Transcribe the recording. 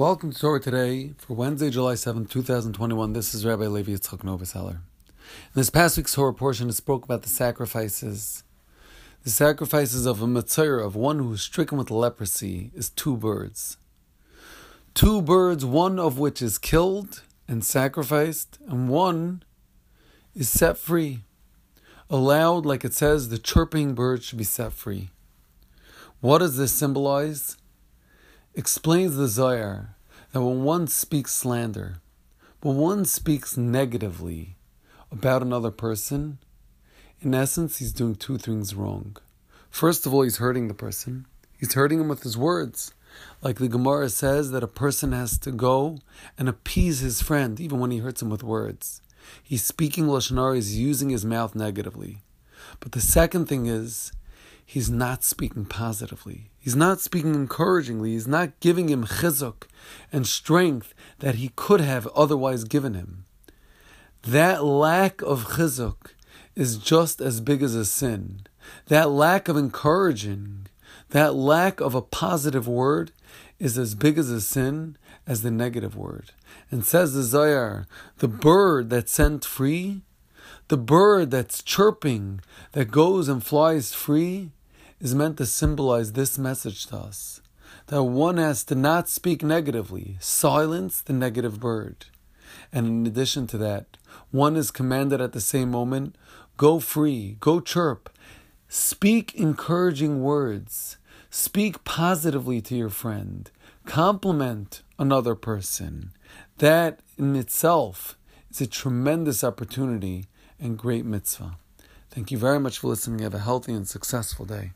Welcome to Torah today for Wednesday, July 7, 2021. This is Rabbi Levi Yitzchak Novoseller. In this past week's Torah portion, it spoke about the sacrifices. The sacrifices of a Mitzvah, of one who is stricken with leprosy, is two birds. Two birds, one of which is killed and sacrificed, and one is set free. Allowed, like it says, the chirping bird should be set free. What does this symbolize? explains the Zohar that when one speaks slander, when one speaks negatively about another person, in essence, he's doing two things wrong. First of all, he's hurting the person. He's hurting him with his words. Like the Gemara says, that a person has to go and appease his friend, even when he hurts him with words. He's speaking Lashon Hara, he's using his mouth negatively. But the second thing is, he's not speaking positively. He's not speaking encouragingly. He's not giving him chizuk and strength that he could have otherwise given him. That lack of chizuk is just as big as a sin. That lack of encouraging, that lack of a positive word is as big as a sin as the negative word. And says the Zohar, the bird that's sent free, the bird that's chirping, that goes and flies free, is meant to symbolize this message to us that one has to not speak negatively, silence the negative bird. And in addition to that, one is commanded at the same moment go free, go chirp, speak encouraging words, speak positively to your friend, compliment another person. That in itself is a tremendous opportunity and great mitzvah. Thank you very much for listening. Have a healthy and successful day.